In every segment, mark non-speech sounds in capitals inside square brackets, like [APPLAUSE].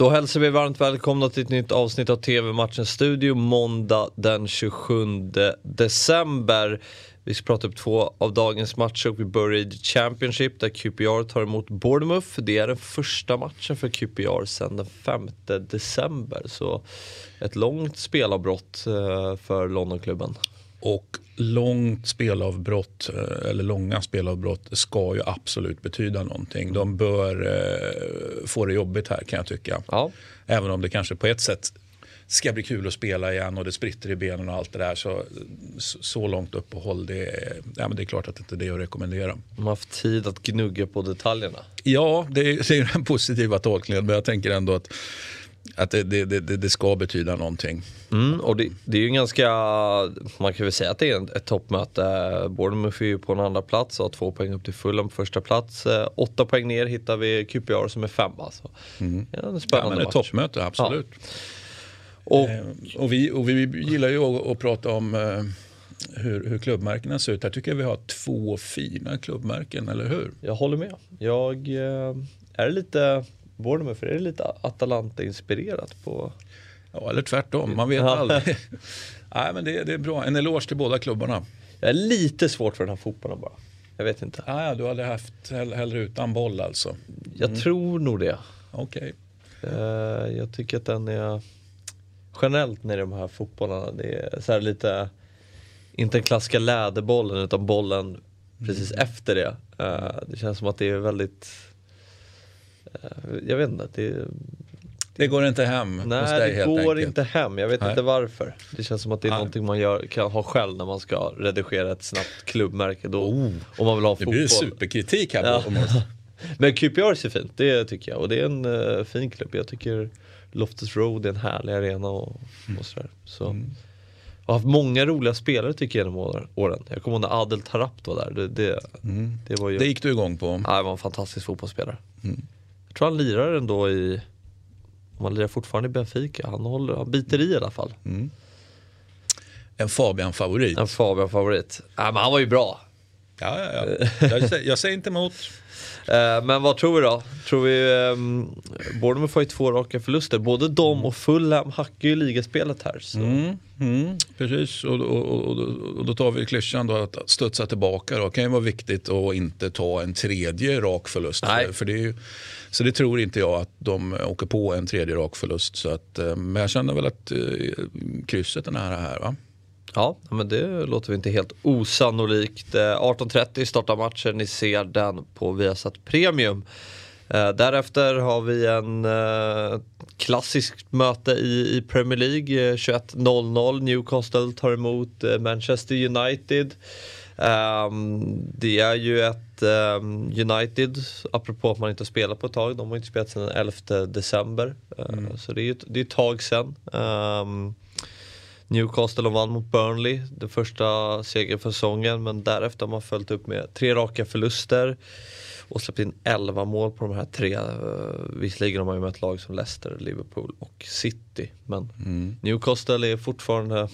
Då hälsar vi varmt välkomna till ett nytt avsnitt av TV-matchen Studio måndag den 27 december. Vi ska prata upp två av dagens matcher och vi börjar i Championship där QPR tar emot Bournemouth. Det är den första matchen för QPR sedan den 5 december. Så ett långt spelavbrott eh, för Londonklubben. Och långt spelavbrott, eh, eller långa spelavbrott, ska ju absolut betyda någonting. De bör eh, få det jobbigt här kan jag tycka. Ja. Även om det kanske på ett sätt ska bli kul att spela igen och det spritter i benen och allt det där. Så, så långt uppehåll, det är, ja, men det är klart att det inte är det att rekommendera. De har haft tid att gnugga på detaljerna. Ja, det är, det är den positiva tolkningen. Men jag tänker ändå att att det, det, det, det, ska betyda någonting. Mm, och det, det, är ju ganska, man kan väl säga att det är ett toppmöte. Bournemouth är ju på en andra plats och har två poäng upp till Fulham på första plats. Eh, åtta poäng ner hittar vi QPR som är femma. Så. Mm. Ja, en spännande ja, men ett toppmöte, absolut. Ja. Och, eh, och, vi, och vi gillar ju att, att prata om eh, hur, hur klubbmärkena ser ut. Här tycker jag vi har två fina klubbmärken, eller hur? Jag håller med. Jag eh, är lite Bournemouth, är det lite Atalanta-inspirerat på? Ja, eller tvärtom, man vet aldrig. [LAUGHS] Nej, men det, det, är bra. En eloge till båda klubbarna. Jag är lite svårt för den här fotbollen bara. Jag vet inte. Ah, ja, du hade haft hellre utan boll alltså? Mm. Jag tror nog det. Okej. Okay. Uh, eh, jag tycker att den är generellt när de här fotbollarna, det är så lite, inte den klassiska läderbollen utan bollen precis mm. efter det. Uh, det känns som att det är väldigt Eh, jag vet inte. Det, det går inte hem Nej, hos dig det går enkelt. inte hem. Jag vet Nej. inte varför. Det känns som att det är Nej. någonting man gör, kan ha själv när man ska redigera ett snabbt klubbmärke. Då, oh, om man vill ha fotboll. Det blir superkritik här ja. [LAUGHS] Men QPR ser fint, det tycker jag. Och det är en uh, fin klubb. Jag tycker Loftus Road är en härlig arena och, och sådär. Så. Mm. Jag har haft många roliga spelare tycker jag genom åren. Jag kommer ihåg när Adel Tarapt var där. Det, det, mm. det, var ju, det gick du igång på? Ja, det var en fantastisk fotbollsspelare. Mm. Jag tror han lirar ändå i, om han lirar fortfarande i Benfica, han, håller, han biter i i alla fall. Mm. En Fabian-favorit. En Fabian-favorit. Ja, men han var ju bra. Ja, ja, ja. Jag, jag säger inte emot. [LAUGHS] Eh, men vad tror vi då? Tror vi um, Bournemouth får ju två raka förluster. Både de och Fulham hackar ju ligaspelet här. Mm, mm, precis, och, och, och, och, då tar vi klyschan då att studsa tillbaka. Det kan ju vara viktigt att inte ta en tredje rak förlust. Nej. För det ju, så det tror inte jag att de åker på en tredje rak förlust. Så att, eh, men jag känner väl att uh, krysset är nära här. Va? Ja, men det låter inte helt osannolikt. 18.30 eh, startar matchen, ni ser den på Viasat Premium. Eh, därefter har vi en eh, klassisk möte i, Premier League. 21.00 Newcastle tar emot Manchester United. Um, det är ju ett um, United, apropå att man inte har spelat på ett tag, de har inte spelat sedan den 11 december. Mm. Så det är ju det är ett tag sedan. Newcastle vann mot Burnley, den första segern för säsongen, men därefter har man följt upp med tre raka förluster och släppt in 11 mål på de här tre. Eh, visserligen har man ju mött lag som Leicester, Liverpool och City, men mm. Newcastle är fortfarande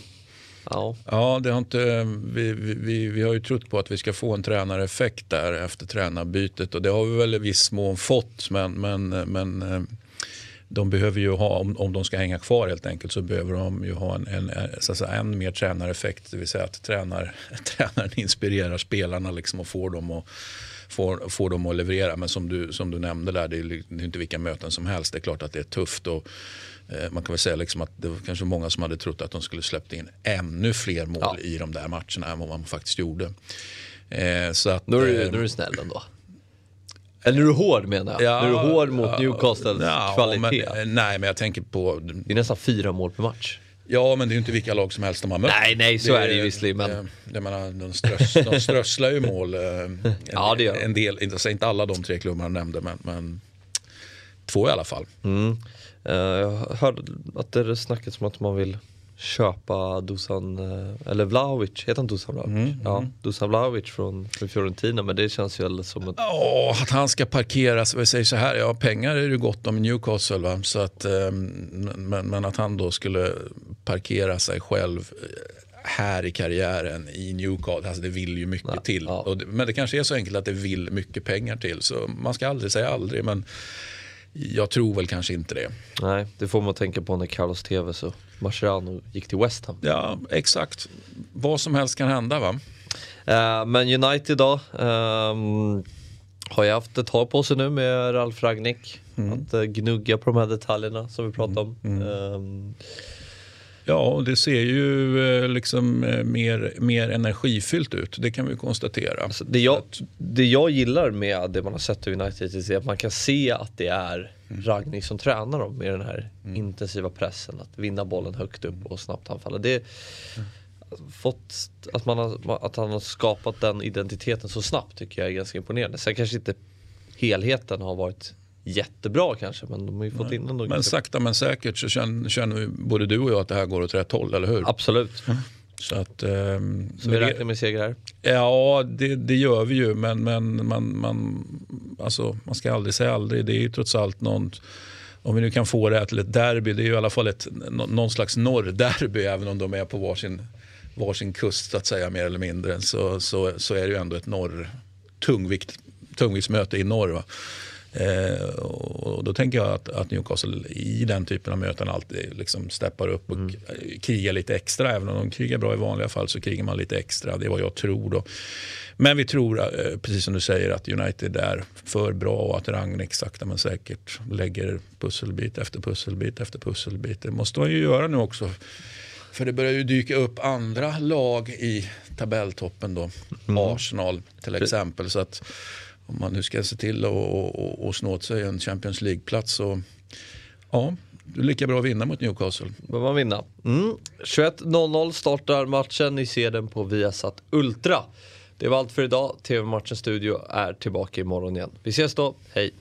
Ja. ja, det har inte, vi, vi, vi har ju trott på att vi ska få en tränareffekt där efter tränarbytet och det har vi väl i viss mån fått. Men, men, men eh, de behöver ju ha, om, om de ska hänga kvar helt enkelt, så behöver de ju ha en, en, så att säga, en mer tränareffekt. Det vill säga att tränar, [LAUGHS] tränaren inspirerar spelarna liksom och får dem att får, får dem att leverera. Men som du, som du nämnde där, det är, det är inte vilka möten som helst. Det är klart att det är tufft. Och, eh, man kan väl säga liksom att det var kanske många som hade trott att de skulle släppt in ännu fler mål ja. i de där matcherna än vad man faktiskt gjorde. Eh, så att, nu, är du, eh, nu är du snäll ändå. Eller är du hård menar jag? Ja, är du hård mot ja, Newcastles ja, kvalitet? Men, nej, men jag tänker på... Det är nästan fyra mål per match. Ja, men det är ju inte vilka lag som helst de har mött. Nej, nej, så det, är det ju visserligen. Men... Jag menar, de, ströss, de strösslar ju mål. Eh, en, [LAUGHS] ja, det gör en del, inte, inte alla de tre klubbarna nämnde, men, men två i alla fall. Mm. Uh, jag hörde att det är snackat som att man vill köpa Dusan, eh, eller Vlahovic, heter han Dusan Vlahovic? Mm, ja, mm. Dusan Vlahovic från, från Fiorentina men det känns ju som ett... Ja, att han ska parkeras, vi säger så här, ja pengar är det gott om i Newcastle va? Så att, ehm, men, men att han då skulle parkera sig själv eh, här i karriären i Newcastle, alltså det vill ju mycket ja, till. Ja. Men det kanske är så enkelt att det vill mycket pengar till så man ska aldrig säga aldrig men Jag tror väl kanske inte det. Nej, det får man tänka på när Carlos Tevez och Mascherano gick till West Ham. Ja, exakt. Vad som helst kan hända va? Uh, men United då. Um, har ju haft ett tag på sig nu med Ralf Ragnick. Mm. Att uh, gnugga på de här detaljerna som vi pratade om. Mm. Um, Ja, det ser ju eh, liksom eh, mer, mer energifyllt ut. Det kan vi konstatera. Alltså det, jag, det jag gillar med det man har sett i United är att man kan se att det är mm. Ragnik som tränar dem med den här mm. intensiva pressen. Att vinna bollen högt upp och snabbt anfalla. Det, mm. fått, att, man har, att han har skapat den identiteten så snabbt tycker jag är ganska imponerande. Sen kanske inte helheten har varit jättebra kanske men de har ju fått in ändå. Men sakta men säkert så känner, känner både du och jag att det här går åt rätt håll, eller hur? Absolut. Så, att, um, så vi räknar med seger här? Ja, det, det, gör vi ju. Men, men man, man, alltså, man ska aldrig säga aldrig. Det är ju trots allt någon om vi nu kan få det här till ett derby, det är ju i alla fall ett, någon slags norrderby även om de är på varsin, varsin kust så att säga mer eller mindre. Så, så, så är det ju ändå ett norr, tungvikt, tungviktsmöte i norr. Va? Eh, och då tänker jag att, att, Newcastle i den typen av möten alltid liksom steppar upp och mm. krigar lite extra. Även om de krigar bra i vanliga fall så krigar man lite extra. Det är vad jag tror. Då. Men vi tror, eh, precis som du säger, att United är för bra och att Rangnick sakta men säkert lägger pusselbit efter pusselbit efter pusselbit. Det måste man ju göra nu också. För det börjar ju dyka upp andra lag i tabelltoppen då. Mm. Arsenal till exempel. Så att om man nu ska se till att och, och, snå åt sig en Champions League-plats så ja, det är lika bra att vinna mot Newcastle. Behöver man vinna. Mm. 21.00 startar matchen, ni ser den på Viasat Ultra. Det var allt för idag. TV-matchens studio är tillbaka imorgon igen. Vi ses då, hej!